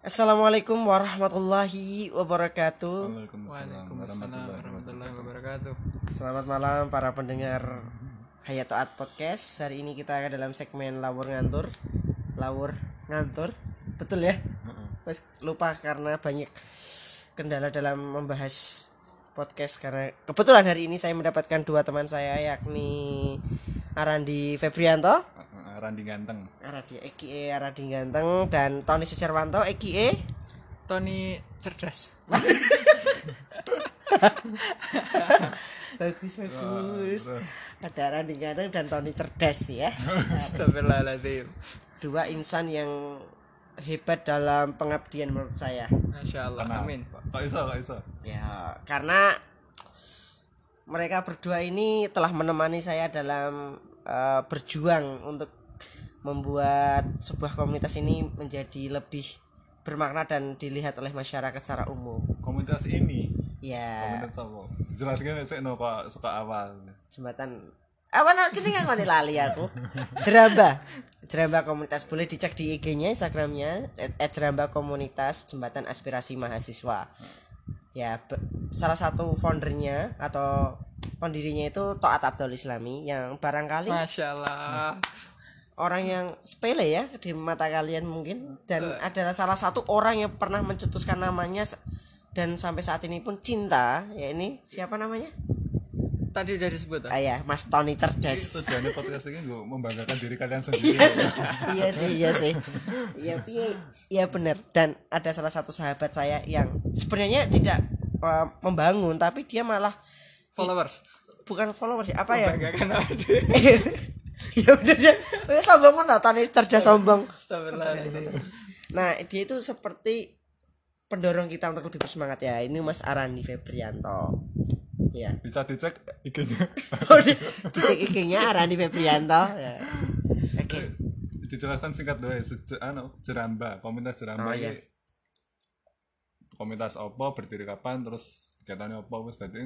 Assalamualaikum warahmatullahi wabarakatuh. Waalaikumsalam warahmatullahi wabarakatuh. Selamat malam para pendengar Hayatoat Podcast. Hari ini kita dalam segmen Lawur Ngantur. Lawur Ngantur. Betul ya? Wes lupa karena banyak kendala dalam membahas podcast karena kebetulan hari ini saya mendapatkan dua teman saya yakni Arandi Febrianto Randi ganteng. Aradi Eki Aradi Ganteng dan Tony Sujarwanto Eki Tony cerdas. bagus bagus ada Aradi Ganteng dan Tony cerdas ya Astagfirullahaladzim. dua insan yang hebat dalam pengabdian menurut saya Masya Allah. Amin. Kok iso? ya karena mereka berdua ini telah menemani saya dalam eh, berjuang untuk membuat sebuah komunitas ini menjadi lebih bermakna dan dilihat oleh masyarakat secara umum Komunitas ini. ya Komunitas apa? Jelaskan sih no kok suka awal. jembatan apa nak jeneng nganti lali aku jeramba jeramba komunitas boleh dicek di IG-nya Instagramnya at jeramba komunitas jembatan aspirasi mahasiswa ya salah satu foundernya atau pendirinya itu Toat Abdul Islami yang barangkali Masya Allah. Orang yang sepele ya di mata kalian mungkin dan adalah salah satu orang yang pernah mencetuskan namanya dan sampai saat ini pun cinta ya ini siapa namanya Tadi udah disebut. ah? ah ya Mas Tony cerdas Tujuannya podcast ini gue membanggakan diri kalian sendiri. iya sih iya sih iya sih iya piye iya benar dan ada salah satu sahabat saya yang sebenarnya tidak eh, membangun tapi dia malah Followers. bukan followers apa ya. ya benar ya. Sombong kan Tony cerdas sombong. Nah dia itu seperti pendorong kita untuk lebih bersemangat. Ya ini Mas Arandi Febrianto. Ya. Bisa dicek IG-nya. oh, di, dicek IG-nya Arandi Febrianto. Ya. oke. Dijelaskan singkat doang. Seje, anu, jeramba, komunitas Oh, jeramba iya. ini. Komunitas apa berdiri kapan terus kegiatannya apa wis dadi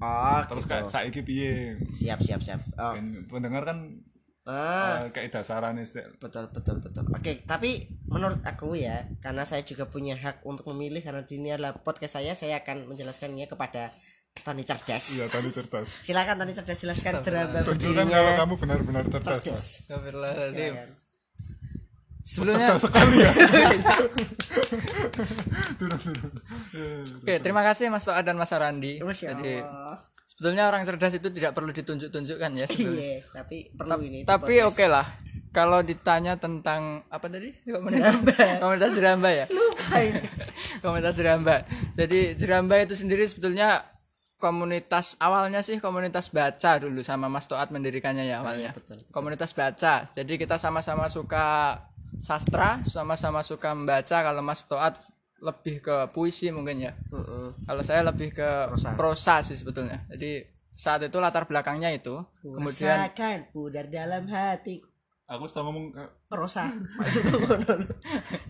oh terus gitu. kayak saiki piye? Siap siap siap. Oh. Pendengar kan ah. eh, kayak dasaran sih. Betul betul betul. Oke tapi menurut aku ya karena saya juga punya hak untuk memilih karena ini adalah podcast saya saya akan menjelaskannya kepada Tony cerdas. Iya tadi cerdas. Silakan Tony cerdas jelaskan drama tunjukkan kalau kamu benar-benar cerdas cerdas. Astagfirullahaladzim. Sebelumnya, sekali ya oke terima kasih Mas Toa dan Mas Arandi. Jadi, sebetulnya orang cerdas itu tidak perlu ditunjuk-tunjukkan ya. iya tapi perlu ini Tapi oke lah. Kalau ditanya tentang apa tadi? Komunitas, komunitas Jeramba ya. lupa ini komunitas Jeramba. Jadi Jeramba itu sendiri sebetulnya komunitas awalnya sih komunitas baca dulu sama Mas Toat mendirikannya ya awalnya. betul, Komunitas baca. Jadi kita sama-sama suka sastra, sama-sama suka membaca. Kalau Mas Toat lebih ke puisi mungkin ya. Heeh. Kalau saya lebih ke Prosa. prosa, sih sebetulnya. Jadi saat itu latar belakangnya itu. Kemudian rasakan pudar dalam hati aku sudah ngomong eh, Rosa maksudnya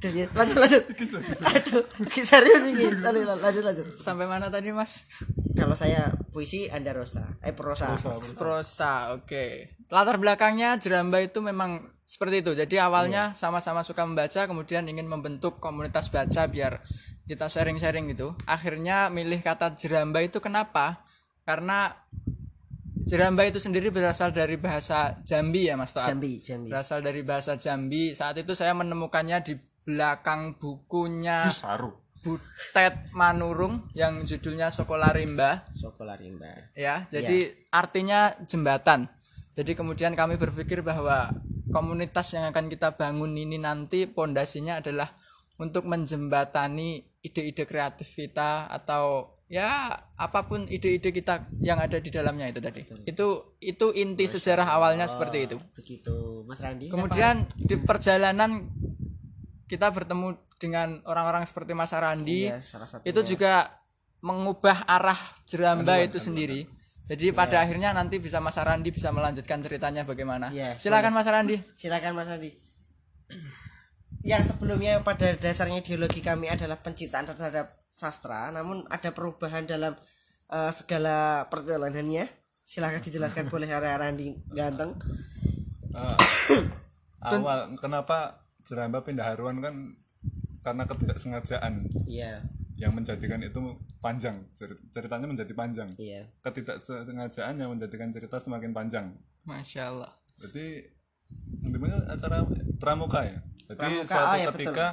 ya. lanjut lanjut aduh serius ini lanjut lanjut sampai mana tadi Mas? kalau saya puisi anda Rosa eh prosa Prosa, oke. Latar belakangnya Jeramba itu memang seperti itu. Jadi awalnya sama-sama suka membaca, kemudian ingin membentuk komunitas baca biar kita sharing-sharing gitu. Akhirnya milih kata Jeramba itu kenapa? Karena Jeramba itu sendiri berasal dari bahasa Jambi ya Mas Toat. Jambi Jambi Berasal dari bahasa Jambi. Saat itu saya menemukannya di belakang bukunya saru Butet Manurung yang judulnya Sekolah Rimba Sokola rimba ya jadi artinya jembatan jadi kemudian kami berpikir bahwa komunitas yang akan kita bangun ini nanti pondasinya adalah untuk menjembatani ide-ide kreatif kita atau ya apa pun ide-ide kita yang ada di dalamnya itu tadi. Itu itu inti sejarah awalnya seperti itu. begitu. Mas Randi kemudian di perjalanan kita bertemu dengan orang-orang seperti Mas Arandi Iya, itu juga mengubah arah jeramba itu sendiri jadi pada akhirnya nanti bisa Mas Arandi bisa melanjutkan ceritanya bagaimana? Iya, silakan Mas Arandi. Silakan Mas Randi yang sebelumnya pada dasarnya ideologi kami adalah pencintaan terhadap sastra namun ada perubahan dalam eh, segala perjalanannya. Silahkan dijelaskan boleh area Randi ganteng. Eh, awal kenapa jeramba pindah haruan kan? Karena ketidaksengajaan iya yang menjadikan itu panjang Cer- ceritanya menjadi panjang iya ketidaksengajaan yang menjadikan cerita semakin panjang Masya Allah. jadi intinya acara pramuka ya jadi Pramuka, suatu oh ya, ketika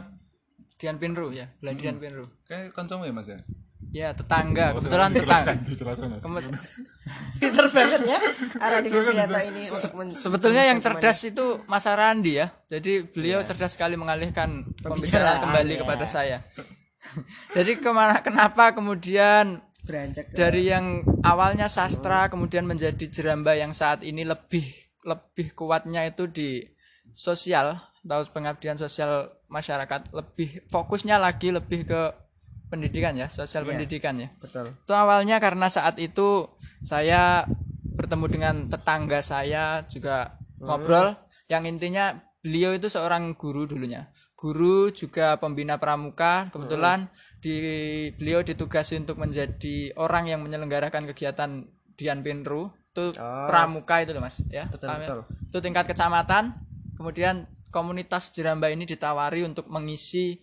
Dian Pinru ya, Beladian Pinru. kayak kancamu ya mas ya Ya tetangga, kebetulan tetangga. Dijelaskan, pinter banget ya arah di ini Sebetulnya yang cerdas itu Mas Arandi ya. Jadi beliau cerdas sekali mengalihkan pembicaraan kembali ya. kepada saya. Jadi ke mana kenapa kemudian beranjak ke- dari yang awalnya sastra kemudian menjadi jeramba yang saat ini lebih lebih kuatnya itu di sosial atau pengabdian sosial masyarakat lebih fokusnya lagi lebih ke pendidikan ya sosial pendidikan ya. betul. Itu awalnya karena saat itu saya bertemu dengan tetangga saya juga ngobrol yang intinya beliau itu seorang guru dulunya. Guru juga pembina pramuka. Kebetulan di beliau ditugasi untuk menjadi orang yang menyelenggarakan kegiatan Dian Pinru. Itu pramuka itu loh mas ya. Betul, betul. itu tingkat kecamatan. Kemudian komunitas jeramba ini ditawari untuk mengisi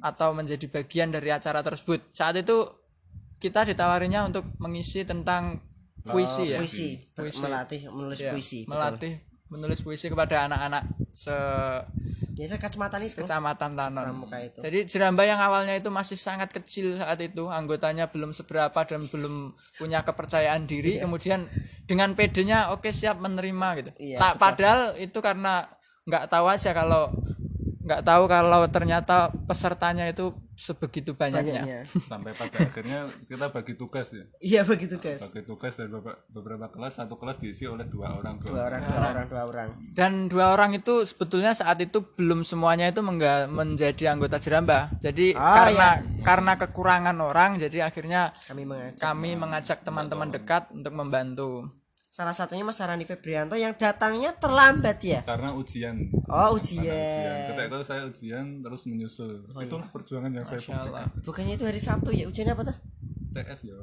atau menjadi bagian dari acara tersebut. Saat itu kita ditawarinya untuk mengisi tentang puisi ya. puisi, ber- melatih menulis Ya, puisi betul. Menulis puisi kepada anak-anak se biasa kecamatan itu kecamatan Tanon. pramuka itu. Jadi jeramba yang awalnya itu masih sangat kecil saat itu, anggotanya belum seberapa dan belum punya kepercayaan diri. Kemudian dengan pedenya oke siap menerima gitu. Iya, tak padahal itu karena nggak tahu aja kalau nggak tahu kalau ternyata pesertanya itu sebegitu banyaknya. banyaknya. Sampai pada akhirnya kita bagi tugas ya? Iya begitu guys bagi tugas dari beberapa, beberapa kelas satu kelas diisi oleh dua orang dua orang dua orang dua orang. Dan dua orang itu sebetulnya saat itu belum semuanya itu mengga- menjadi anggota jeramba. Jadi Ah, karena karena kekurangan orang, jadi akhirnya kami mengajak. kami mengajak teman-teman dekat untuk membantu. Salah satunya Mas Sarandi Febrianto yang datangnya terlambat ya? Karena ujian. Oh ujian. ujian. Ketika itu saya ujian terus menyusul. Itulah perjuangan yang saya Masya Allah. bukannya itu hari Sabtu ya? Ujiannya apa tuh? TS ya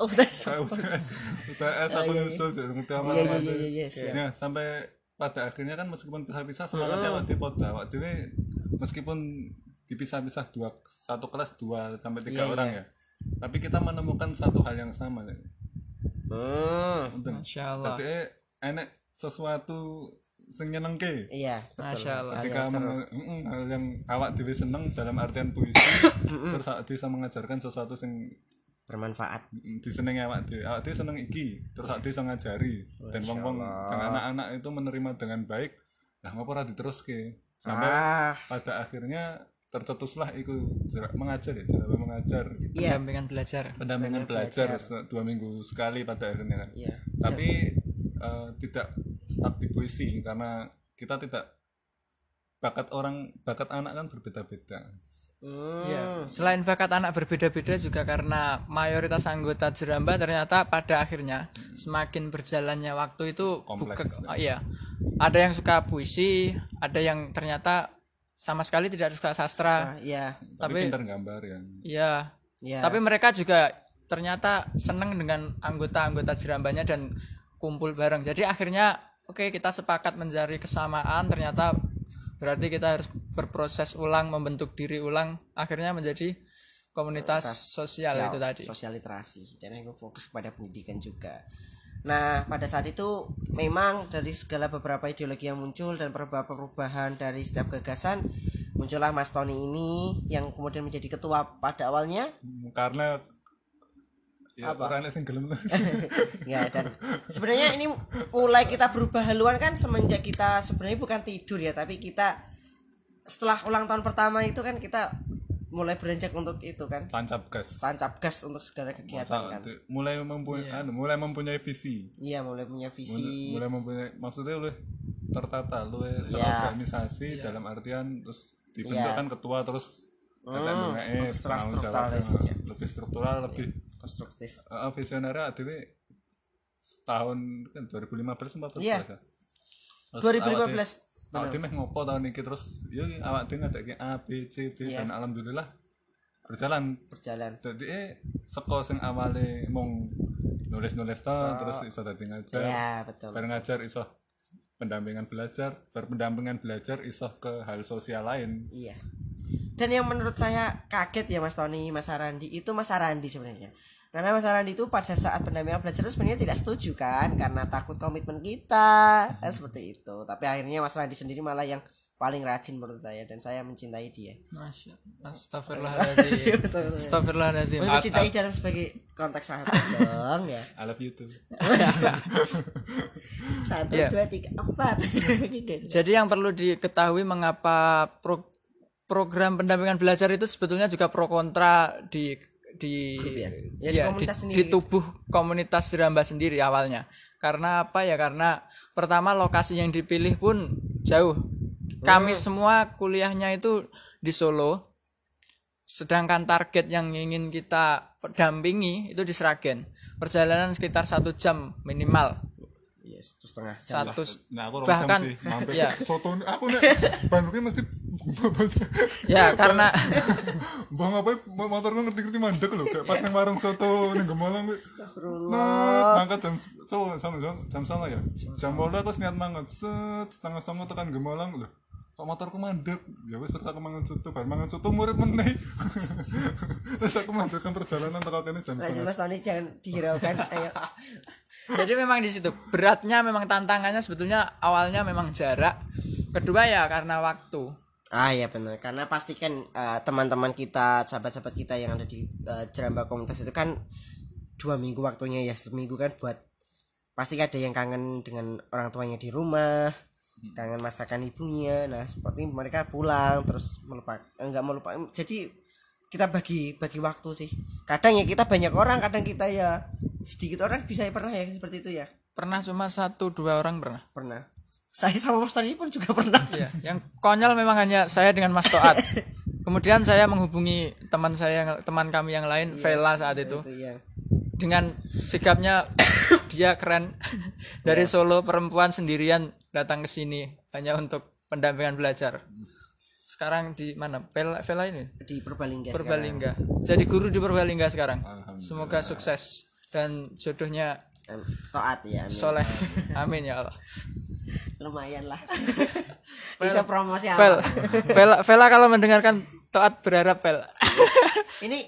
oh tes saya UTS UTS aku nyusul jadi ngerti apa iya iya iya iya. Ya, sampai pada akhirnya kan meskipun pisah-pisah semangatnya waktu podo awak dhewe meskipun dipisah-pisah dua satu kelas dua sampai tiga Iya, orang ya tapi kita menemukan satu hal yang sama Untung. Masya Allah. Berarti enek sesuatu sing nyenengke. Iya betul. Masya Allah. Hal ketika yang seru. menge- mm, hal yang awak dhewe seneng dalam artian puisi terus awak bisa mengajarkan sesuatu sing bermanfaat. disenengi awak dhewe. Awak dhewe seneng iki terus awak dhewe iso ngajari. Dan wong-wong dan anak-anak itu menerima dengan baik lah ngapa ora diteruske? Sampai ah. pada akhirnya tercetuslah itu jarak mengajar ya jarak mengajar iya Pendampingan belajar. pendampingan belajar se- dua minggu sekali pada akhirnya kan iya tapi eh, tidak stuck di puisi karena kita tidak bakat orang bakat anak kan berbeda-beda hmm. Ya, selain bakat anak berbeda-beda juga karena mayoritas anggota jeramba ternyata pada akhirnya semakin berjalannya waktu itu Kompleks. buka- oh, iya. Ada yang suka puisi, ada yang ternyata sama sekali tidak suka sastra. Ah, iya tapi, Tapi- pintar gambar ya Iya. iya Tapi mereka juga ternyata senang dengan anggota-anggota jerambanya dan kumpul bareng. Jadi akhirnya oke kita sepakat mencari kesamaan ternyata berarti kita harus berproses ulang membentuk diri ulang akhirnya menjadi komunitas sosial itu tadi. sosial literasi dan yang fokus kepada pendidikan juga nah pada saat itu memang dari segala beberapa ideologi yang muncul dan perubahan-perubahan dari setiap gagasan muncullah Mas Tony ini yang kemudian menjadi ketua pada awalnya. Hmm, karena ya orangnya sing gelem. Ya dan sebenarnya ini mulai kita berubah haluan kan semenjak kita sebenarnya bukan tidur ya tapi kita setelah ulang tahun pertama itu kan kita mulai beranjak untuk itu kan? Tancap gas. Tancap gas untuk segala kegiatan kan? Mulai mempunyai anu, mulai mempunyai visi. Iya mulai punya visi. Mulai mempunyai maksudnya lu tertata lu Iya. terorganisasi dalam artian terus dibentukkan ketua terus Hmm, eh struktural- tanggung strukturalis, jawabnya. iya. lebih struktural lebih konstruktif. Uh, visioner adewe setahun kan 2015 14 Iya. ya. 2015 Awak meh ngopo tahun iki terus yo awak dhewe ngadeke A B C D Iya. dan alhamdulillah berjalan. berjalan Jadi eh saka sing awale mung nulis-nulis to terus iso dadi ngajar. ya betul Bareng ngajar iso pendampingan belajar, berpendampingan belajar iso ke hal sosial lain. iya dan yang menurut saya kaget ya Mas Tony Mas Arandi itu Mas Arandi sebenarnya karena Mas Arandi itu pada saat pendampingan belajar itu sebenarnya tidak setuju kan? Karena takut komitmen kita kan seperti itu. Tapi akhirnya Mas Arandi sendiri malah yang paling rajin menurut saya dan saya mencintai dia. Masya Astagfirullahaladzim. Astagfirullahaladzim. Maksudnya mencintai dalam sebagai konteks sahabat dong ya. I love you too. Satu Ya. dua tiga empat. Jadi yang perlu diketahui mengapa pro- program pendampingan belajar itu sebetulnya juga pro kontra di di ya? Ya, di ya, di, di sendiri. tubuh komunitas Diramba sendiri awalnya. Karena apa ya? Karena pertama lokasi yang dipilih pun jauh. Kami semua kuliahnya itu di Solo. Sedangkan target yang ingin kita dampingi itu di Sragen. Perjalanan sekitar satu jam minimal. Yes satu setengah jam Satu nah aku bahkan sih mampir ya soto aku nih Bandungnya mesti ya karena Bang apa motorku ngerti-ngerti mandek lho kayak pas nang warung soto Gemolang kuwi. Astagfirullah. Nah, mangkat jam so, sama jam jam sama ya. Jam bola terus niat mangan set setengah sama tekan Gemolang lho. Kok motorku mandek? Ya wis terus aku mangan soto, bar mangan soto murid meneh. terus aku mandekkan perjalanan tekan kene jam setengah. Mas Tony jangan dihiraukan ayo Jadi memang di situ beratnya memang tantangannya sebetulnya awalnya memang jarak. Kedua ya karena waktu. Ah ya benar karena pastikan eh, teman-teman kita sahabat-sahabat kita yang ada di Jeramba komunitas itu kan dua minggu waktunya ya seminggu kan buat pasti ada yang kangen dengan orang tuanya di rumah kangen masakan ibunya nah seperti mereka pulang terus melupakan enggak melupakan jadi kita bagi bagi waktu sih kadang ya kita banyak orang kadang kita ya sedikit orang bisa ya pernah ya seperti itu ya Pernah cuma satu dua orang pernah. pernah saya sama Mas Tony pun juga pernah Iya, yang konyol memang hanya saya dengan Mas Toat. Kemudian saya menghubungi teman saya yang teman kami yang lain, Vela saat itu. itu ya Dengan sikapnya dia keren dari Solo perempuan sendirian datang ke sini hanya untuk pendampingan belajar. Sekarang di mana? Vela, Vela ini di Purbalingga sekarang. Purbalingga. Jadi guru di Purbalingga sekarang. Semoga sukses dan jodohnya Taat ya amin. soleh. Amin ya Allah. lumayan lah bisa promosi Vel, apa Vela, Vela kalau mendengarkan taat berharap Vel. ini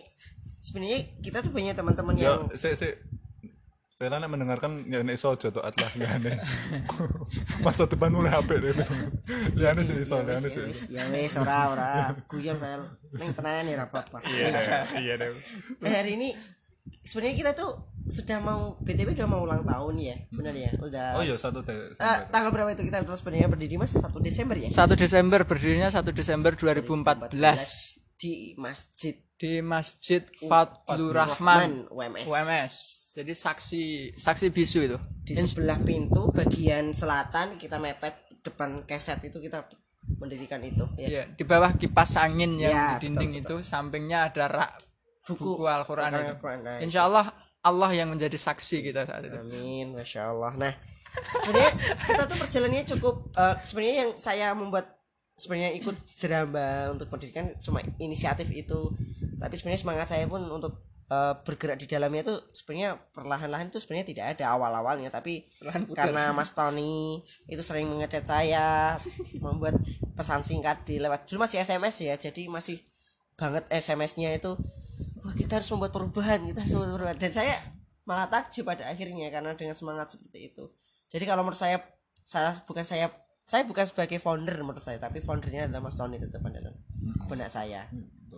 sebenarnya kita tuh punya teman-teman Ya, yang sik sik Vela nek mendengarkan ya nek iso aja tok atlas liyane. Masa depan mulai HP deh. Liyane sik iso, liyane sik iso. ya wes ora ora guyon Vel neng tenanan nih apa Iya deh. eh, hari ini sebenarnya kita tuh sudah mau btw udah mau ulang tahun ya benar ya udah Oh iya satu deh. Eh, tanggal berapa itu kita terus sebenarnya berdiri mas 1 Desember ya 1 Desember berdirinya 1 Desember 2014 di masjid di Masjid Fadlur Rahman UMS. UMS. Jadi saksi saksi bisu itu. di sebelah pintu bagian selatan kita mepet depan keset itu kita mendirikan itu ya Iya, di bawah kipas angin yang Ya, di dinding itu sampingnya ada rak Buku buku, Al-Qur'an Al-Qur'an, itu. Nah, Insya Allah Allah yang menjadi saksi kita saat itu. Amin, masya Allah. Nah, sebenarnya kita tuh perjalanannya cukup. eh, sebenarnya yang saya membuat sebenarnya ikut jeramba untuk pendidikan cuma inisiatif itu. Tapi sebenarnya semangat saya pun untuk eh, bergerak di dalamnya itu sebenarnya perlahan-lahan itu sebenarnya tidak ada awal-awalnya. Tapi karena Mas Tony itu sering mengechat saya, membuat pesan singkat di lewat dulu masih SMS ya, jadi masih banget SMS-nya itu wah kita harus membuat perubahan kita harus membuat perubahan. Dan saya malah takjub pada akhirnya karena dengan semangat seperti itu. Jadi kalau menurut saya saya bukan saya saya bukan sebagai founder menurut saya tapi foundernya adalah Mas Tony tetap dalam benak saya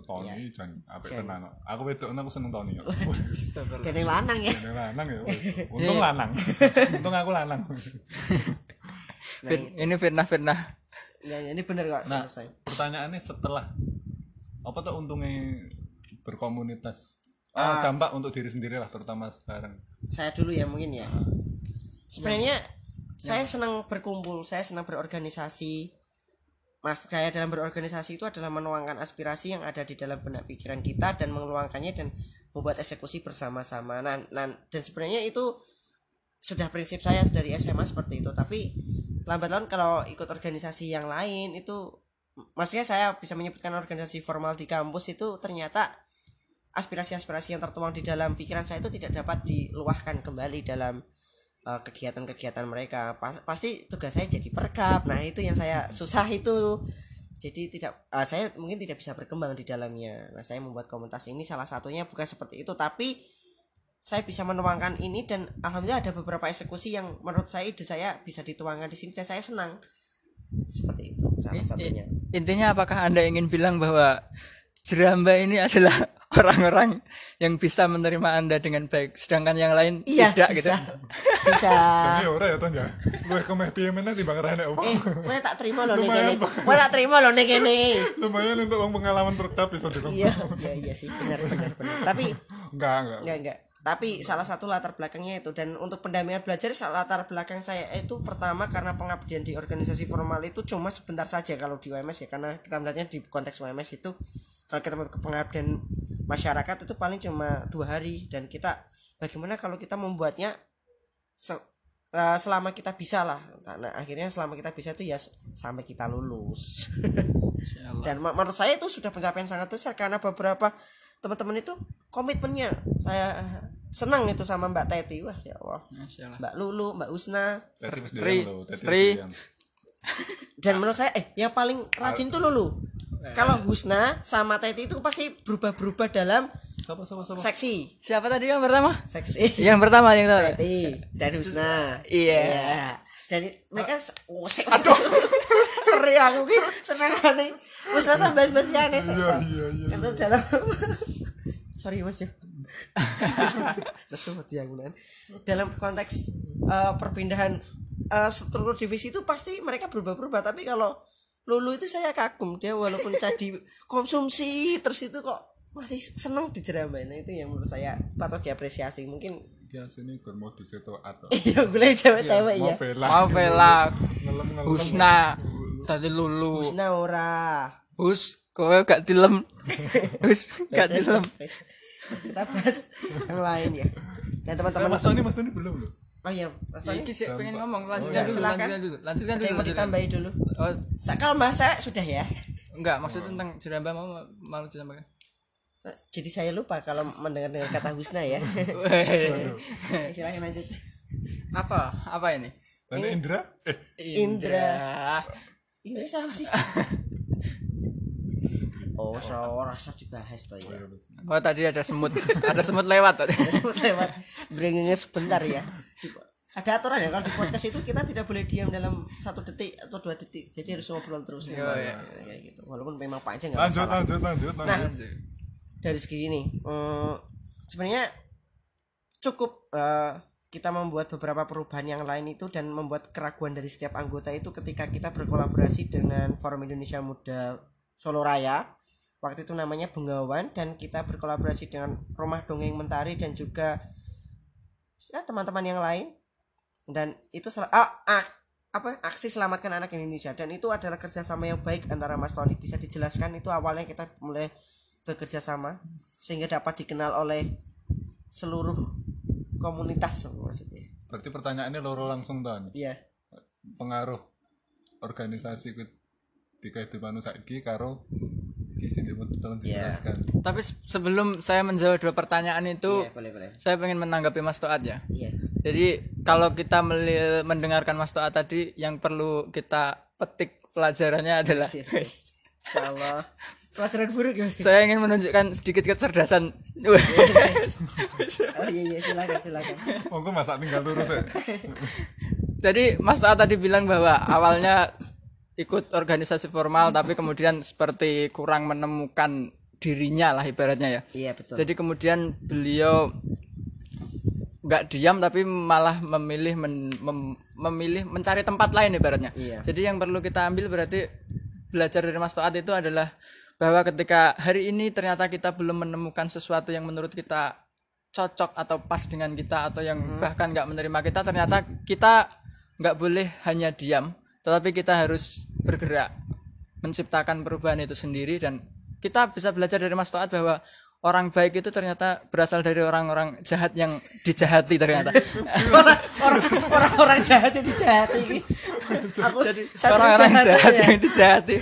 Tony jan apik tenan. Aku wedok aku seneng Tony. Dan yang lanang ya Ini lanang ya. Untung lanang. Untung aku lanang. Fit- ini fitnah-fitnah. ya, ini benar kok Nah, menurut saya pertanyaannya setelah apa tuh untungnya berkomunitas? Ah, dampak untuk diri sendiri lah terutama sekarang. saya dulu ya mungkin ya sebenarnya saya senang berkumpul saya senang berorganisasi mas saya dalam berorganisasi itu adalah menuangkan aspirasi yang ada di dalam benak pikiran kita dan mengeluangkannya dan membuat eksekusi bersama-sama. Nah, nah, dan sebenarnya itu sudah prinsip saya dari SMA seperti itu. Tapi lambat laun kalau ikut organisasi yang lain itu maksudnya saya bisa menyebutkan organisasi formal di kampus itu ternyata aspirasi-aspirasi yang tertuang di dalam pikiran saya itu tidak dapat diluahkan kembali dalam uh, kegiatan-kegiatan mereka. Pas- pasti tugas saya jadi perkap nah itu yang saya susah itu. Jadi tidak ah, saya mungkin tidak bisa berkembang di dalamnya. Nah saya membuat komunitas ini salah satunya bukan seperti itu tapi saya bisa menuangkan ini dan alhamdulillah ada beberapa eksekusi yang menurut saya ide saya bisa dituangkan di sini dan saya senang. Seperti itu salah satunya. Intinya apakah Anda ingin bilang bahwa jeramba ini adalah orang-orang yang bisa menerima Anda dengan baik sedangkan yang lain iya tidak bisa gitu. bisa Jadi ora ya Ton ya. Luwih kemeh piye meneh timbang rene opo. eh gue tak terima loh nih kene Pak. gue tak terima loh nih kene Lumayan untuk uang pengalaman terkap bisa dikon. iya iya iya sih benar benar benar tapi Enggak, enggak. enggak enggak tapi salah satu latar belakangnya itu dan untuk pendampingan belajar salah latar belakang saya itu pertama karena pengabdian di organisasi formal itu cuma sebentar saja kalau di UMS ya karena kita melihatnya di konteks UMS itu kalau kita ke pengabdian masyarakat itu paling cuma dua hari. Dan kita bagaimana kalau kita membuatnya se- eh, selama kita bisa lah. Nah akhirnya selama kita bisa itu ya sampai kita lulus. Dan menurut saya itu sudah pencapaian sangat besar karena beberapa teman-teman itu komitmennya. Saya senang itu sama Mbak Teti. Wah ya Allah. Mbak Lulu Mbak Usna diam. dan menurut saya eh yang paling rajin tuh Lulu kalau Husna sama Teti itu pasti berubah-berubah dalam Sapa sapa sapa. seksi Siapa tadi yang pertama? seksi Yang pertama yang tahu. Teti dan Husna Iya. dan i- mereka s- oh, sek- seri aku ki seneng aneh Husna sampai bahas aneh. Iya iya iya. Karena dalam sorry mas ya Lesu hati aku, Nan. dalam konteks eh, perpindahan eh, struktur divisi itu pasti mereka berubah-berubah tapi kalau Lulu itu saya kagum dia walaupun jadi konsumsi terus itu kok masih seneng di nah itu yang menurut saya patut diapresiasi mungkin Ya sini gur modus itu atau iya gue cewek-cewek ya mau vela. Mau. Husna, tadi Lulu. Husna ora Hus, kowe gak dilem. Hus, gak dilem. kita bahas yang lain ya dan Eh, teman-teman Mas Tony Mas Tony belum loh. Oh iya Mas Tony Iki sih pengen ngomong, ya, lanjutkan dulu, silakan. lanjutkan dulu. Lanjutkan dulu. mau lanjutkan. ditambahi dulu Oh, Sa- kalau bahas saya sudah ya enggak, maksudnya tentang jeramba mau mau ditambahkan. jadi saya lupa kalau mendengar dengan kata Husna ya silahkan lanjut apa? Apa ini? Dan Indra? Eh, Indra. ini siapa sih oh so rasa dibahas toh ya? Oh tadi ada semut, ada semut lewat tadi. sempat lewat. Beringinnya sebentar ya. Ada aturan ya kalau di podcast itu kita tidak boleh diam dalam satu detik atau dua detik. Jadi harus ngobrol terus. Iya. kayak gitu. Walaupun memang panjang nggak lanjut masalah. lanjut lanjut Nah, lanjut. dari segi ini eh, sebenarnya cukup eh, kita membuat beberapa perubahan yang lain itu dan membuat keraguan dari setiap anggota itu ketika kita berkolaborasi dengan Forum Indonesia Muda Solo Raya waktu itu namanya Bengawan dan kita berkolaborasi dengan Rumah Dongeng Mentari dan juga ya teman-teman yang lain. Dan itu sel- ah, ah, apa aksi selamatkan anak Indonesia. Dan itu adalah kerjasama yang baik antara Mas Tony. Bisa dijelaskan itu awalnya kita mulai bekerja sama sehingga dapat dikenal oleh seluruh komunitas maksudnya. Berarti pertanyaannya loro langsung Ton. iya. Pengaruh organisasi di kehidupan saiki karo tolong Iya. dijelaskan. Tapi se- sebelum saya menjawab dua pertanyaan itu, iya boleh boleh saya pengen menanggapi Mas Toat ya. iya Jadi kalau kita mendengarkan Mas Toat tadi, yang perlu kita petik pelajarannya adalah. Insya Allah pelajaran buruk ya Mas? saya ingin menunjukkan sedikit kecerdasan. oh iya iya silakan silakan Monggo masak tinggal lurus ya. Jadi Mas Toat tadi bilang bahwa awalnya ikut organisasi formal tapi kemudian seperti kurang menemukan dirinya lah ibaratnya ya. iya betul Jadi kemudian beliau nggak diam tapi malah memilih men- mem- memilih mencari tempat lain ibaratnya. Iya. Jadi yang perlu kita ambil berarti belajar dari Mas Toat itu adalah bahwa ketika hari ini ternyata kita belum menemukan sesuatu yang menurut kita cocok atau pas dengan kita atau yang Hmm. bahkan nggak menerima kita ternyata kita nggak boleh hanya diam tetapi kita harus bergerak menciptakan perubahan itu sendiri dan kita bisa belajar dari Mas Toat bahwa orang baik itu ternyata berasal dari orang-orang jahat yang dijahati ternyata. Orang orang orang orang jahat yang dijahati. Aku jadi orang-orang jahat ya. yang dijahati.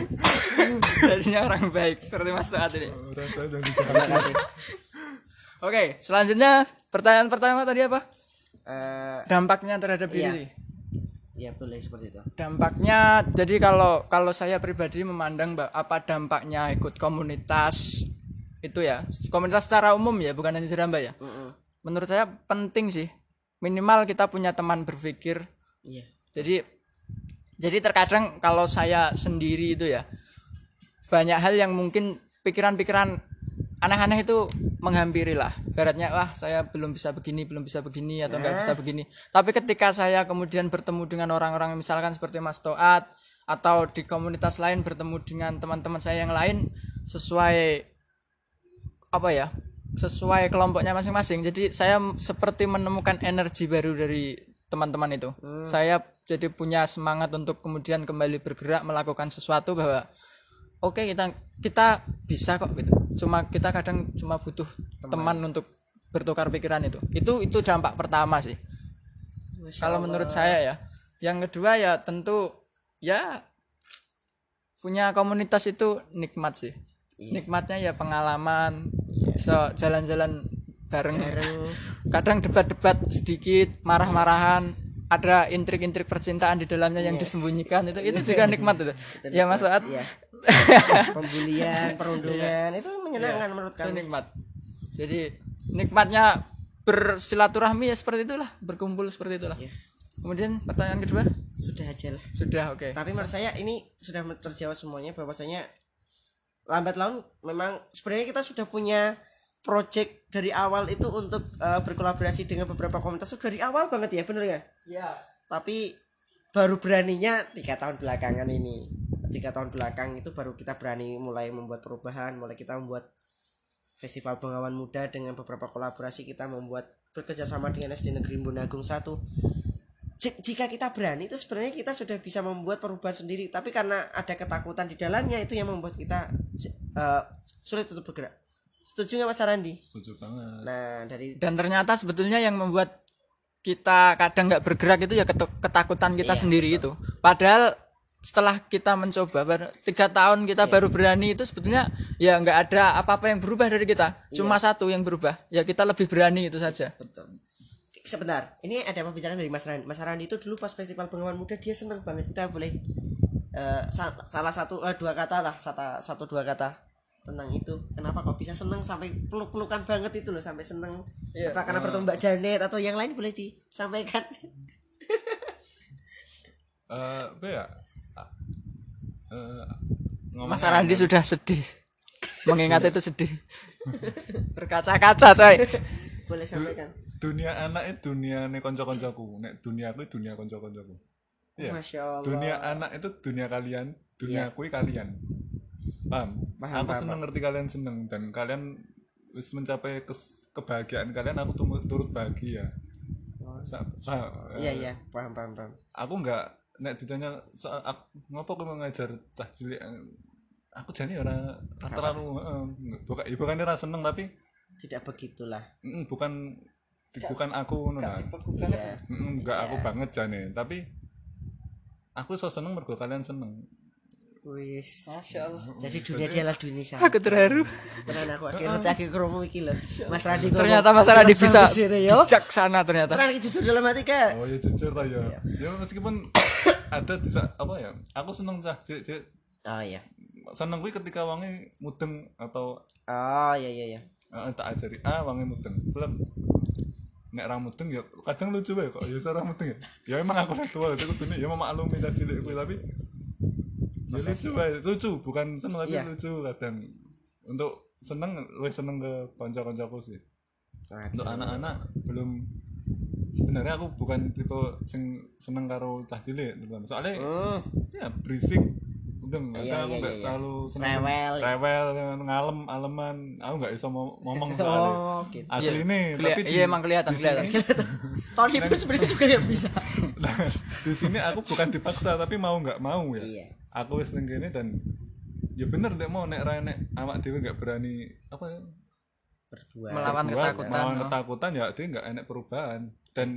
Jadinya orang baik seperti Mas Toat ini. Oke selanjutnya pertanyaan pertama tadi apa? Eh, dampaknya terhadap Iya. diri ya boleh seperti itu. Dampaknya jadi kalau kalau saya pribadi memandang apa dampaknya ikut komunitas itu ya? Komunitas secara umum ya bukan hanya Jeramba ya? Mm-mm. menurut saya penting sih. Minimal kita punya teman berpikir. Iya. Jadi jadi terkadang kalau saya sendiri itu ya banyak hal yang mungkin pikiran-pikiran aneh-aneh itu menghampiri lah. Baratnya wah saya belum bisa begini belum bisa begini atau nggak bisa begini. Tapi ketika saya kemudian bertemu dengan orang-orang misalkan seperti Mas Toat atau di komunitas lain bertemu dengan teman-teman saya yang lain sesuai apa ya sesuai kelompoknya masing-masing. Jadi saya seperti menemukan energi baru dari teman-teman itu. Saya jadi punya semangat untuk kemudian kembali bergerak melakukan sesuatu bahwa oke kita kita bisa kok gitu. Cuma kita kadang cuma butuh teman, untuk bertukar pikiran itu. Itu itu dampak pertama sih. Kalau menurut saya ya. Yang kedua ya tentu ya punya komunitas itu nikmat sih. Nikmatnya ya pengalaman bisa jalan-jalan bareng. Kadang debat-debat sedikit marah-marahan ada intrik-intrik percintaan di dalamnya yang disembunyikan. Itu itu juga nikmat itu. Ya mas Saat Iya. pembulian perundungan itu menyenangkan menurut itu kami nikmat. Jadi nikmatnya bersilaturahmi ya seperti itulah berkumpul seperti itulah. Iya. kemudian pertanyaan kedua? Sudah aja lah. Sudah oke. Tapi menurut saya ini sudah terjawab semuanya bahwasanya lambat laun memang sebenarnya kita sudah punya project dari awal itu untuk eh, berkolaborasi dengan beberapa komunitas. Sudah dari awal banget ya bener nggak? Ya tapi baru beraninya tiga tahun belakangan ini tiga tahun belakang itu baru kita berani mulai membuat perubahan mulai kita membuat festival pengawan muda dengan beberapa kolaborasi kita membuat bekerjasama dengan SD Negeri Agung 1 J- jika kita berani itu sebenarnya kita sudah bisa membuat perubahan sendiri tapi karena ada ketakutan di dalamnya itu yang membuat kita eh, sulit untuk bergerak. Setuju nggak Mas Arandi? Setuju banget. Nah dari dan ternyata sebetulnya yang membuat kita kadang nggak bergerak itu ya ketakutan kita Iya, sendiri itu. Padahal setelah kita mencoba baru tiga tahun kita baru berani itu sebetulnya ya nggak ada apa-apa yang berubah dari kita. Cuma satu yang berubah ya kita lebih berani itu saja. Betul. Sebentar ini ada pembicaraan dari Mas Randi. Mas Randi itu dulu pas festival pengawan muda dia seneng banget. Kita boleh eh, sa- salah satu eh, dua kata lah satu, satu dua kata tentang itu. Kenapa kok bisa seneng sampai peluk-pelukan banget itu loh sampai seneng. Apa karena bertemu Mbak Janet atau yang lain boleh disampaikan? Eh apa ya ngomong Mas Arandi sudah sedih. Mengingat itu sedih. Berkaca-kaca coy. Boleh sampaikan. Dunia anak itu dunia nih konco-koncoku. Nek dunia aku dunia konco-koncoku. Iya. Masya Allah. Dunia anak itu dunia kalian dunia aku kalian. Paham, Paham, aku paham, seneng ngerti kalian seneng dan kalian wis mencapai kes- kebahagiaan kalian aku turut bahagia. Sa- paham? iya iya. Paham paham paham. Aku nggak nek ditanya soal ngopo aku mengajar cah cilik aku jadi ora terlalu bukan ya bukan ora seneng tapi tidak begitulah. Bukan bukan aku ngono lah. iya. Mm, nggak aku banget jane. Tapi aku so seneng mergo kalian seneng wis. Masya Allah jadi dunia dia adalah dunia saya. Aku terharu. Tenan aku akhirnya akhir kromo iki lho. Mas ngomong, ternyata Mas "Film bisa yo. bijaksana ternyata. Terang jujur dalam hati kak. Oh ya jujur lah ya. Ya meskipun ada di sa- apa ya aku seneng cah cilik oh iya. Seneng kuwi ketika wangi mudeng atau oh iya iya iya. Eh, tak ajari ah wangi mudeng. Belum nek ra mudeng ya kadang lucu wae kok. Ya ora mudeng ya. Ya emang aku lah tua itu kudu ya memaklumi cah cilik kuwi tapi ya lucu. lucu bukan seneng tapi Iya. lucu kadang. Untuk seneng luwih seneng ke kanca-kancaku sih. Untuk anak-anak belum. Sebenarnya aku bukan tipe sing seneng karo cah cilik soalnya Hmm, ya berisik. Udeng Iya, kadang aku iya, nggak iya, iya. terlalu seneng. Rewel, rewel ngalem aleman. Aku nggak bisa mau ngomong soalnya. Oh gitu. Asli ini Kelia- tapi di, iya emang kelihatan kelihatan Tony pun sebenarnya juga gak bisa. Nah, di sini aku bukan dipaksa tapi mau nggak mau ya. Iya aku wis ning kene dan ya bener deh mau nek ra nek awak dhewe nggak berani apa ya? Berdua melawan buat ketakutan melawan ketakutan ya dia nggak enak perubahan. Dan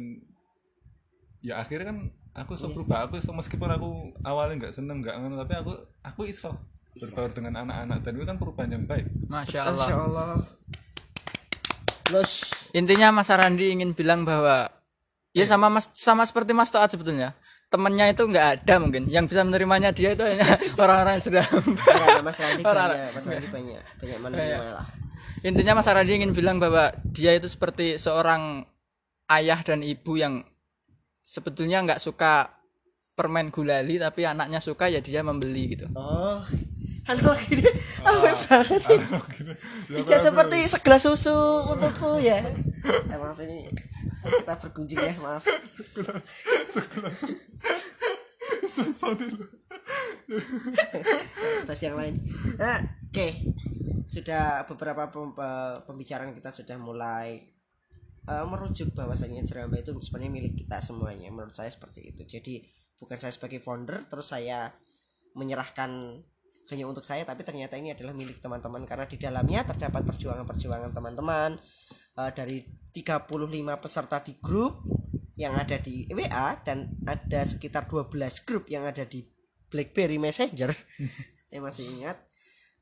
ya akhirnya kan aku iso berubah. Aku iso meskipun aku awalnya nggak seneng nggak ngono tapi aku aku iso berbaur dengan anak-anak. Dan itu kan perubahan yang baik. Masya Masya Allah. Allah Los intinya Mas Arandi ingin bilang bahwa ya sama Mas sama seperti Mas Toat sebetulnya temennya itu nggak ada mungkin. Yang bisa menerimanya dia itu hanya orang-orang yang sudah Mas Randi banyak, Mas Randi banyak, banyak menerima lah. intinya Mas Aradi ingin bilang bahwa dia itu seperti seorang ayah dan ibu yang sebetulnya nggak suka permen gulali tapi anaknya suka ya dia membeli gitu. Oh, analogi ini apa banget. Sih? Tidak seperti segelas susu untukku ya. Eh, maaf ini kita bergunjing ya, maaf. Bahas yang lain. Nah, oke. Sudah beberapa pem- eh, pembicaraan kita sudah mulai eh, merujuk bahwasanya Jeramba itu sebenarnya milik kita semuanya. Menurut saya seperti itu. Jadi bukan saya sebagai founder terus saya menyerahkan hanya untuk saya tapi ternyata ini adalah milik teman-teman karena di dalamnya terdapat perjuangan-perjuangan teman-teman eh, dari 35 peserta di grup yang ada di WA dan ada sekitar 12 grup yang ada di BlackBerry Messenger. saya masih ingat.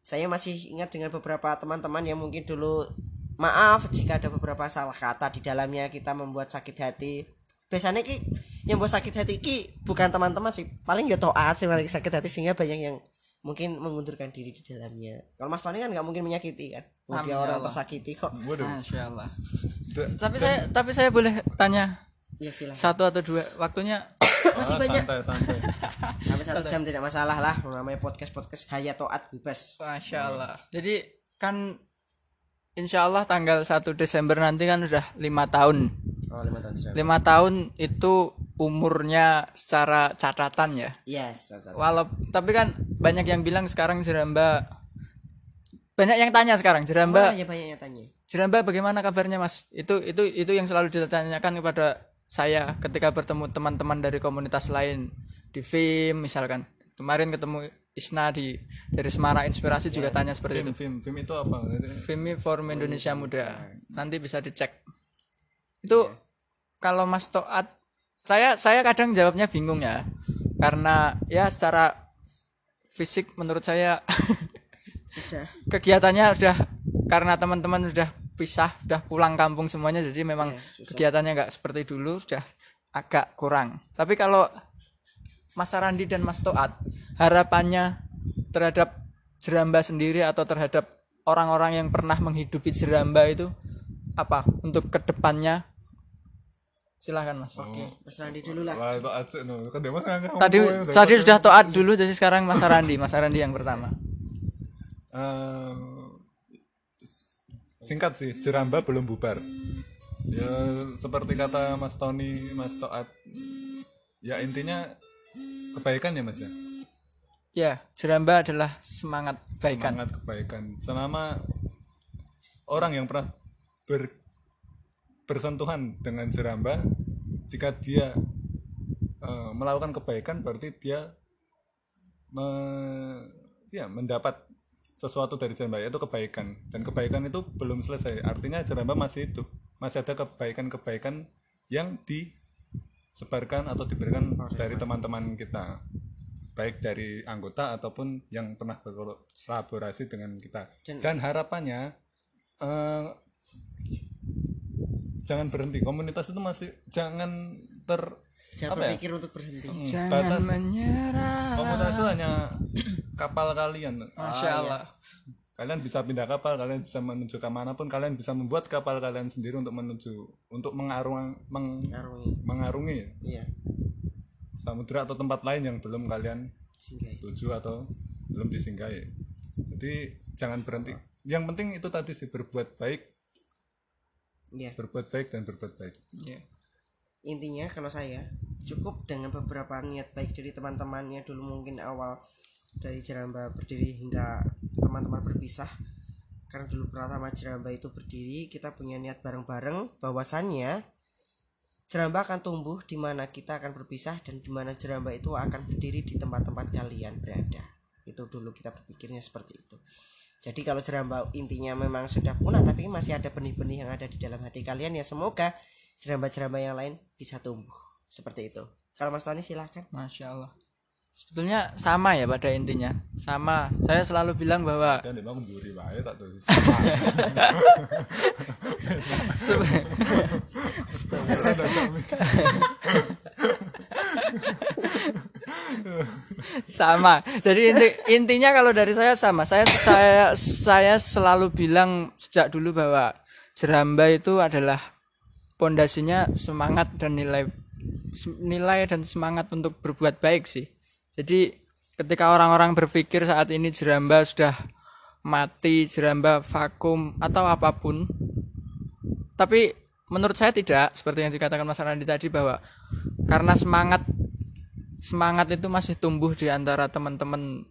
Saya masih ingat dengan beberapa teman-teman yang mungkin dulu maaf jika ada beberapa salah kata di dalamnya kita membuat sakit hati. Biasanya ki yang buat sakit hati ki bukan teman-teman sih, paling ya toat sih paling sakit hati sehingga banyak yang mungkin mengundurkan diri di dalamnya. Kalau Mas Tony kan nggak mungkin menyakiti kan, mau dia Amin, ya orang Allah. tersakiti kok. Waduh. Masya Allah tapi saya tapi saya boleh tanya Ya silakan. satu atau dua waktunya Masih Ah, banyak Santai, santai. sampai satu jam tidak masalah lah namanya podcast podcast Hayat Toat bebas. Masya Allah jadi kan Insya Allah tanggal 1 Desember nanti kan sudah lima tahun Oh lima tahun sudah. lima tahun itu umurnya secara catatan ya Yes. satu. Walau tapi kan banyak yang bilang sekarang Jeramba banyak yang tanya sekarang Jeramba Banyak banyak yang tanya. Jeramba bagaimana kabarnya Mas? Itu itu itu yang selalu ditanyakan kepada saya ketika bertemu teman-teman dari komunitas lain di FIM misalkan. Kemarin ketemu Isna di dari Semara Inspirasi juga tanya seperti itu. Film, film, film itu apa? FIMI Forum Indonesia Muda. Nanti bisa dicek. Itu kalau Mas Toat saya saya kadang jawabnya bingung ya. Karena ya secara fisik menurut saya Sudah. kegiatannya sudah karena teman-teman sudah pisah, sudah pulang kampung semuanya jadi memang kegiatannya nggak seperti dulu, sudah agak kurang. Tapi kalau Mas Randi dan Mas Toat harapannya terhadap Jeramba sendiri atau terhadap orang-orang yang pernah menghidupi Jeramba itu apa untuk ke depannya? Silahkan Mas. Oke, Mas Randi dulu lah. Wah itu aceh no. Kan nggak Tadi ya, tadi sudah Toat dulu jadi sekarang Mas Randi, Mas Randi yang pertama. Eh, singkat sih, Jeramba belum bubar. Ya seperti kata Mas Tony, Mas Toat. Ya intinya kebaikan ya Mas ya. Ya, Jeramba adalah semangat kebaikan. Semangat kebaikan. Selama orang yang pernah ber, bersentuhan dengan Jeramba, jika dia eh, melakukan kebaikan berarti dia me- ya mendapat sesuatu dari Jeramba yaitu kebaikan. Dan kebaikan itu belum selesai. Artinya Jeramba masih itu masih ada kebaikan-kebaikan yang disebarkan atau diberikan dari teman-teman kita. Baik dari anggota ataupun yang pernah berkolaborasi dengan kita. Dan harapannya eh, jangan berhenti komunitas itu masih jangan ter Jangan apa ya? berpikir untuk berhenti. Hmm, Jangan batas menyerah. komunitas itu hanya kapal kalian Masya Allah. kalian bisa pindah kapal kalian bisa menuju ke mana pun kalian bisa membuat kapal kalian sendiri untuk menuju untuk mengarung meng- Karungi. mengarungi Iya. samudra atau tempat lain yang belum kalian Singgai. tuju atau belum disinggahi jadi jangan berhenti yang penting itu tadi sih berbuat baik Iya. berbuat baik dan berbuat baik Ya. Intinya kalau saya cukup dengan beberapa niat baik dari teman-temannya dulu mungkin awal dari Jeramba berdiri hingga teman-teman berpisah karena dulu pertama Jeramba itu berdiri kita punya niat bareng-bareng bahwasannya Jeramba akan tumbuh di mana kita akan berpisah dan di mana Jeramba itu akan berdiri di tempat-tempat kalian berada. Itu dulu kita berpikirnya seperti itu. Jadi kalau Jeramba intinya memang sudah punah tapi masih ada benih-benih yang ada di dalam hati kalian ya semoga jeramba-jeramba yang lain bisa tumbuh seperti itu. Kalau Mas Tony silahkan. Masya Allah. Sebetulnya sama ya pada intinya. Sama. Saya selalu bilang bahwa dan dia bangun duri wae tak tulis se- sama. Jadi inti, intinya kalau dari saya sama. Saya saya saya selalu bilang sejak dulu bahwa jeramba itu adalah pondasinya semangat dan nilai nilai dan semangat untuk berbuat baik sih. Jadi ketika orang-orang berpikir saat ini jeramba sudah mati jeramba vakum atau apa pun tapi menurut saya tidak seperti yang dikatakan Mas Randi tadi bahwa karena semangat semangat itu masih tumbuh di antara teman-teman.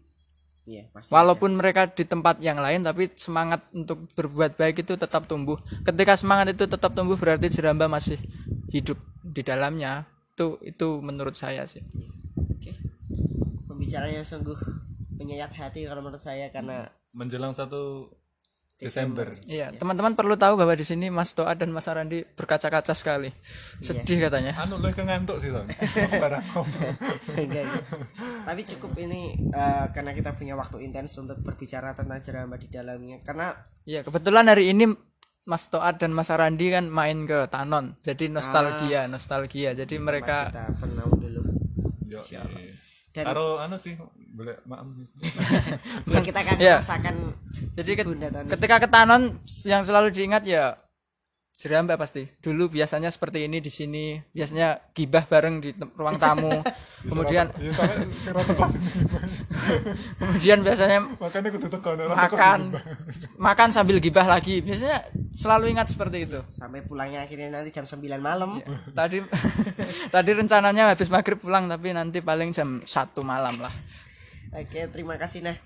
Iya, pasti. walaupun mereka di tempat yang lain tapi semangat untuk berbuat baik itu tetap tumbuh. Ketika semangat itu tetap tumbuh berarti jeramba masih hidup di dalamnya. Itu itu menurut saya sih. Oke. Pembicaranya sungguh menyayat hati kalau menurut saya karena menjelang satu Desember. iya teman-teman perlu tahu bahwa di sini Mas Toa dan Mas Arandi berkaca-kaca sekali. Sedih katanya. Anu lu ngantuk sih enggak, enggak. Tapi cukup ini eh, karena kita punya waktu intens untuk berbicara tentang jeramba di dalamnya. Karena iya kebetulan hari ini Mas Toa dan Mas Arandi kan main ke Tanon. Jadi nostalgia nostalgia. Jadi mereka kita pernah dulu. Yo Dan- karo anu sih boleh maaf yang kita akan Iya. rasakan Jadi Tani. ketika ke Tanon yang selalu diingat ya jeramba pasti. Dulu biasanya seperti ini di sini, biasanya gibah bareng di ruang tamu. kemudian ya kelas ini kemudian biasanya makan makan sambil gibah lagi. Biasanya selalu ingat seperti itu. sampai pulangnya akhirnya nanti jam 9 malam. Ya, tadi tadi rencananya habis maghrib pulang tapi nanti paling jam satu malam lah. Oke, terima kasih nah.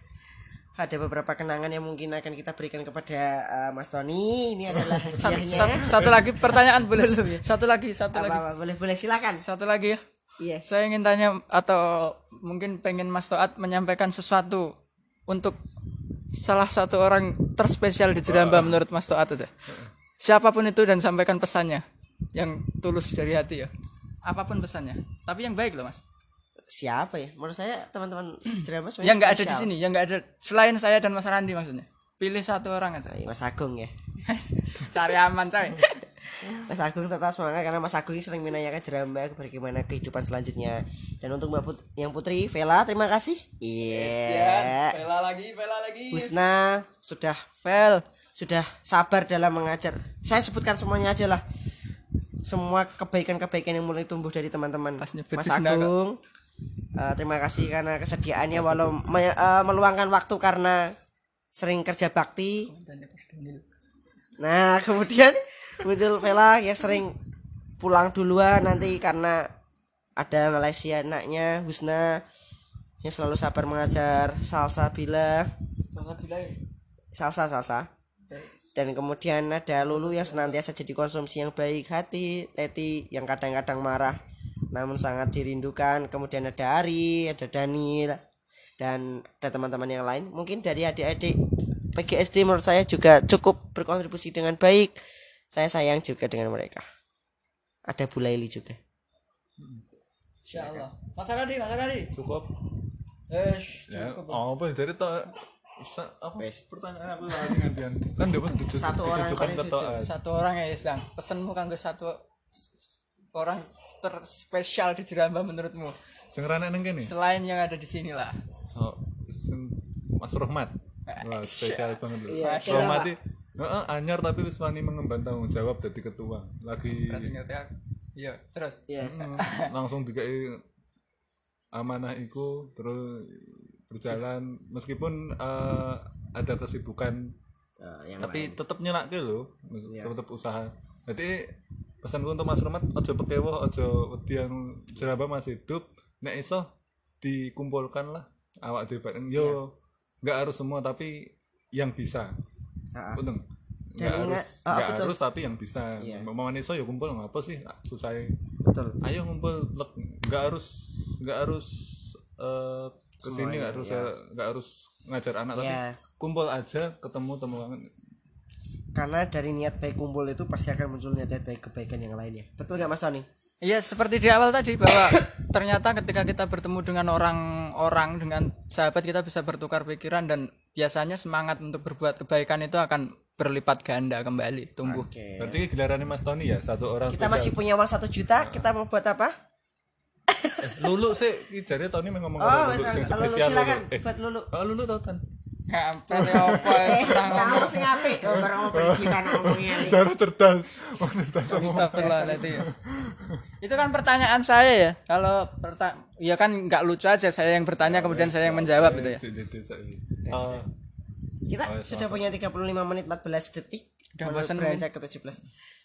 Ada beberapa kenangan yang mungkin akan kita berikan kepada eh, Mas Tony. Ini adalah Satu, satu- satu lagi pertanyaan boleh? Satu lagi, satu lagi. Apa-apa, boleh boleh silakan. Satu lagi ya. Iya. Saya ingin tanya atau mungkin pengen Mas Toat menyampaikan sesuatu untuk salah satu orang terspesial di Jeramba menurut Mas Toat aja. Siapa pun itu dan sampaikan pesannya yang tulus dari hati ya. Apa pun pesannya. Tapi yang baik loh Mas. Siapa ya? Menurut saya teman-teman Jeramba sebenarnya Yang nggak ada di sini, yang nggak ada selain saya dan Mas Randi maksudnya. Pilih satu orang aja. Iya, Mas Agung ya. Cari aman coy. Mas Agung tetap semangat karena Mas Agung ini sering menanyakan Jeramba bagaimana kehidupan selanjutnya. Dan untuk Mbak Put yang Putri Vela, terima kasih. Iya. Bela lagi, bela lagi. Husna sudah Vel sudah sabar dalam mengajar. Saya sebutkan semuanya aja lah. Semua kebaikan-kebaikan yang mulai tumbuh dari teman-teman. Mas Agung. Eh, terima kasih karena kesediaannya walau me- eh, meluangkan waktu karena sering kerja bakti. Nah, kemudian muncul Vela ya sering pulang duluan nanti karena ada Malaysia anaknya Husna yang selalu sabar mengajar salsa bila. Salsa salsa. Dan kemudian ada Lulu yang senantiasa jadi konsumsi yang baik hati Teti yang kadang-kadang marah namun sangat dirindukan. Kemudian ada Ari ada Daniel dan ada teman-teman yang lain. Mungkin dari adik-adik PGSD menurut saya juga cukup berkontribusi dengan baik. Saya sayang juga dengan mereka. Ada Bu Laili juga. Insyaallah. Mas Randi, Mas Randi. cukup. Eh, ya oh, apa dari to sa- apa pertanyaan apa lagi gantian kan dia tujuh Satu orang paling satu orang ya Islang pesanmu kanggo satu orang terspesial di Jeramba menurutmu? Sing rana neng kene? Selain yang ada di sini lah. So Mas Rohmat. Wah, spesial banget loh. Iya, Mas Rohmat heeh anyar tapi wis wani mengemban tanggung jawab jadi ketua. Lagi berarti ngerti aku. Iya terus? Ya Mm, langsung dikai amanah iku terus berjalan. Meskipun eh, ada kesibukan Eh, yang tapi tetap nyelak loh Mas- tetap usaha. Jadi pesanku untuk Mas Romat ojo pekewo ojo wedi yang jeraba masih hidup nek iso dikumpulkan lah awak dhewe bareng yo nggak harus semua tapi yang bisa ah. Untung. Nggak harus ah, nggak betul. harus tapi yang bisa Iya. mau iso ya kumpul ngapa sih susah betul ayo ngumpul lek nggak harus nggak harus eh, ke sini nggak harus nggak harus ngajar anak tapi Iya. kumpul aja ketemu temu karena dari niat baik kumpul itu pasti akan muncul niat baik kebaikan yang lainnya betul nggak Mas Tony Iya seperti di awal tadi bahwa ternyata ketika kita bertemu dengan orang-orang dengan sahabat kita bisa bertukar pikiran dan biasanya semangat untuk berbuat kebaikan itu akan berlipat ganda kembali tumbuh. oke berarti gilirannya Mas Tony ya satu orang kita masih punya uang satu juta kita mau buat apa Eh, Lulu sih jare Tony ngomong Oh, Lulu Lulu spesial silakan Lulu. Eh, buat Lulu. oh, Lulu tau kan. Kampret ya apa Eh, senang nah ngomong. sing apik. Oh, barang mau pendidikan ngomongnya. Cara cerdas. Oh, cerdas ngomong. Astagfirullahaladzim. Itu kan pertanyaan saya ya. Kalau perta ya kan nggak lucu aja saya yang bertanya kemudian saya yang menjawab gitu ya. Oh, Kita sudah punya 35 menit 14 detik. Udah Menurut bosan beranjak ke 17.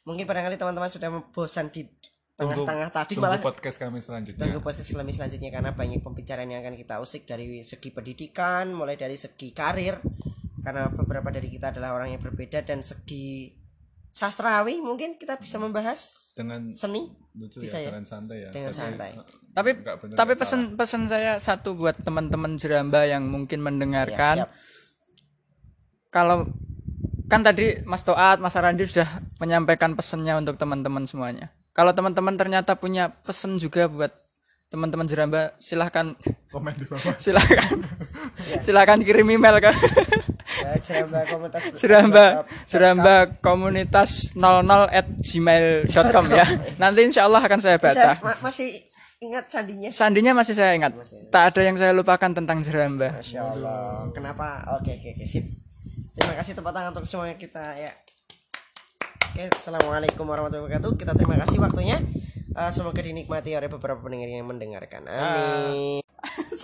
Mungkin barangkali teman-teman sudah bosan di tengah-tengah tadi tunggu malah podcast kami selanjutnya. tunggu podcast kami selanjutnya karena banyak pembicaraan yang akan kita usik dari segi pendidikan, mulai dari segi karir karena beberapa dari kita adalah orang yang berbeda dan segi sastrawi mungkin kita bisa membahas Dengan seni lucu Bisa ya? ya, dengan santai ya. dengan Tapi, santai. Tapi bener, tapi nggak pesan pesan saya satu buat teman-teman jeramba yang mungkin Ya, mendengarkan. siap. Kalau kan tadi Mas Toat, Mas Arandi sudah menyampaikan pesannya untuk teman-teman semuanya. Kalau teman-teman ternyata punya pesan juga buat teman-teman jeramba, silahkan komen di bawah. silahkan silahkan kirim email kan Ya, Jeramba komunitas jeramba jeramba komunitas 00 at gmail.com ya nanti insya Allah akan saya Bisa, baca ma- masih ingat sandinya sandinya masih saya ingat tak ada yang saya lupakan tentang jeramba Masya Allah. Kenapa? Oke, oke, oke, sip. Terima kasih tepuk tangan untuk semuanya kita ya. Oke, assalamualaikum warahmatullahi wabarakatuh. Kita terima kasih waktunya. Eh, semoga dinikmati oleh beberapa pendengar yang mendengarkan. Amin.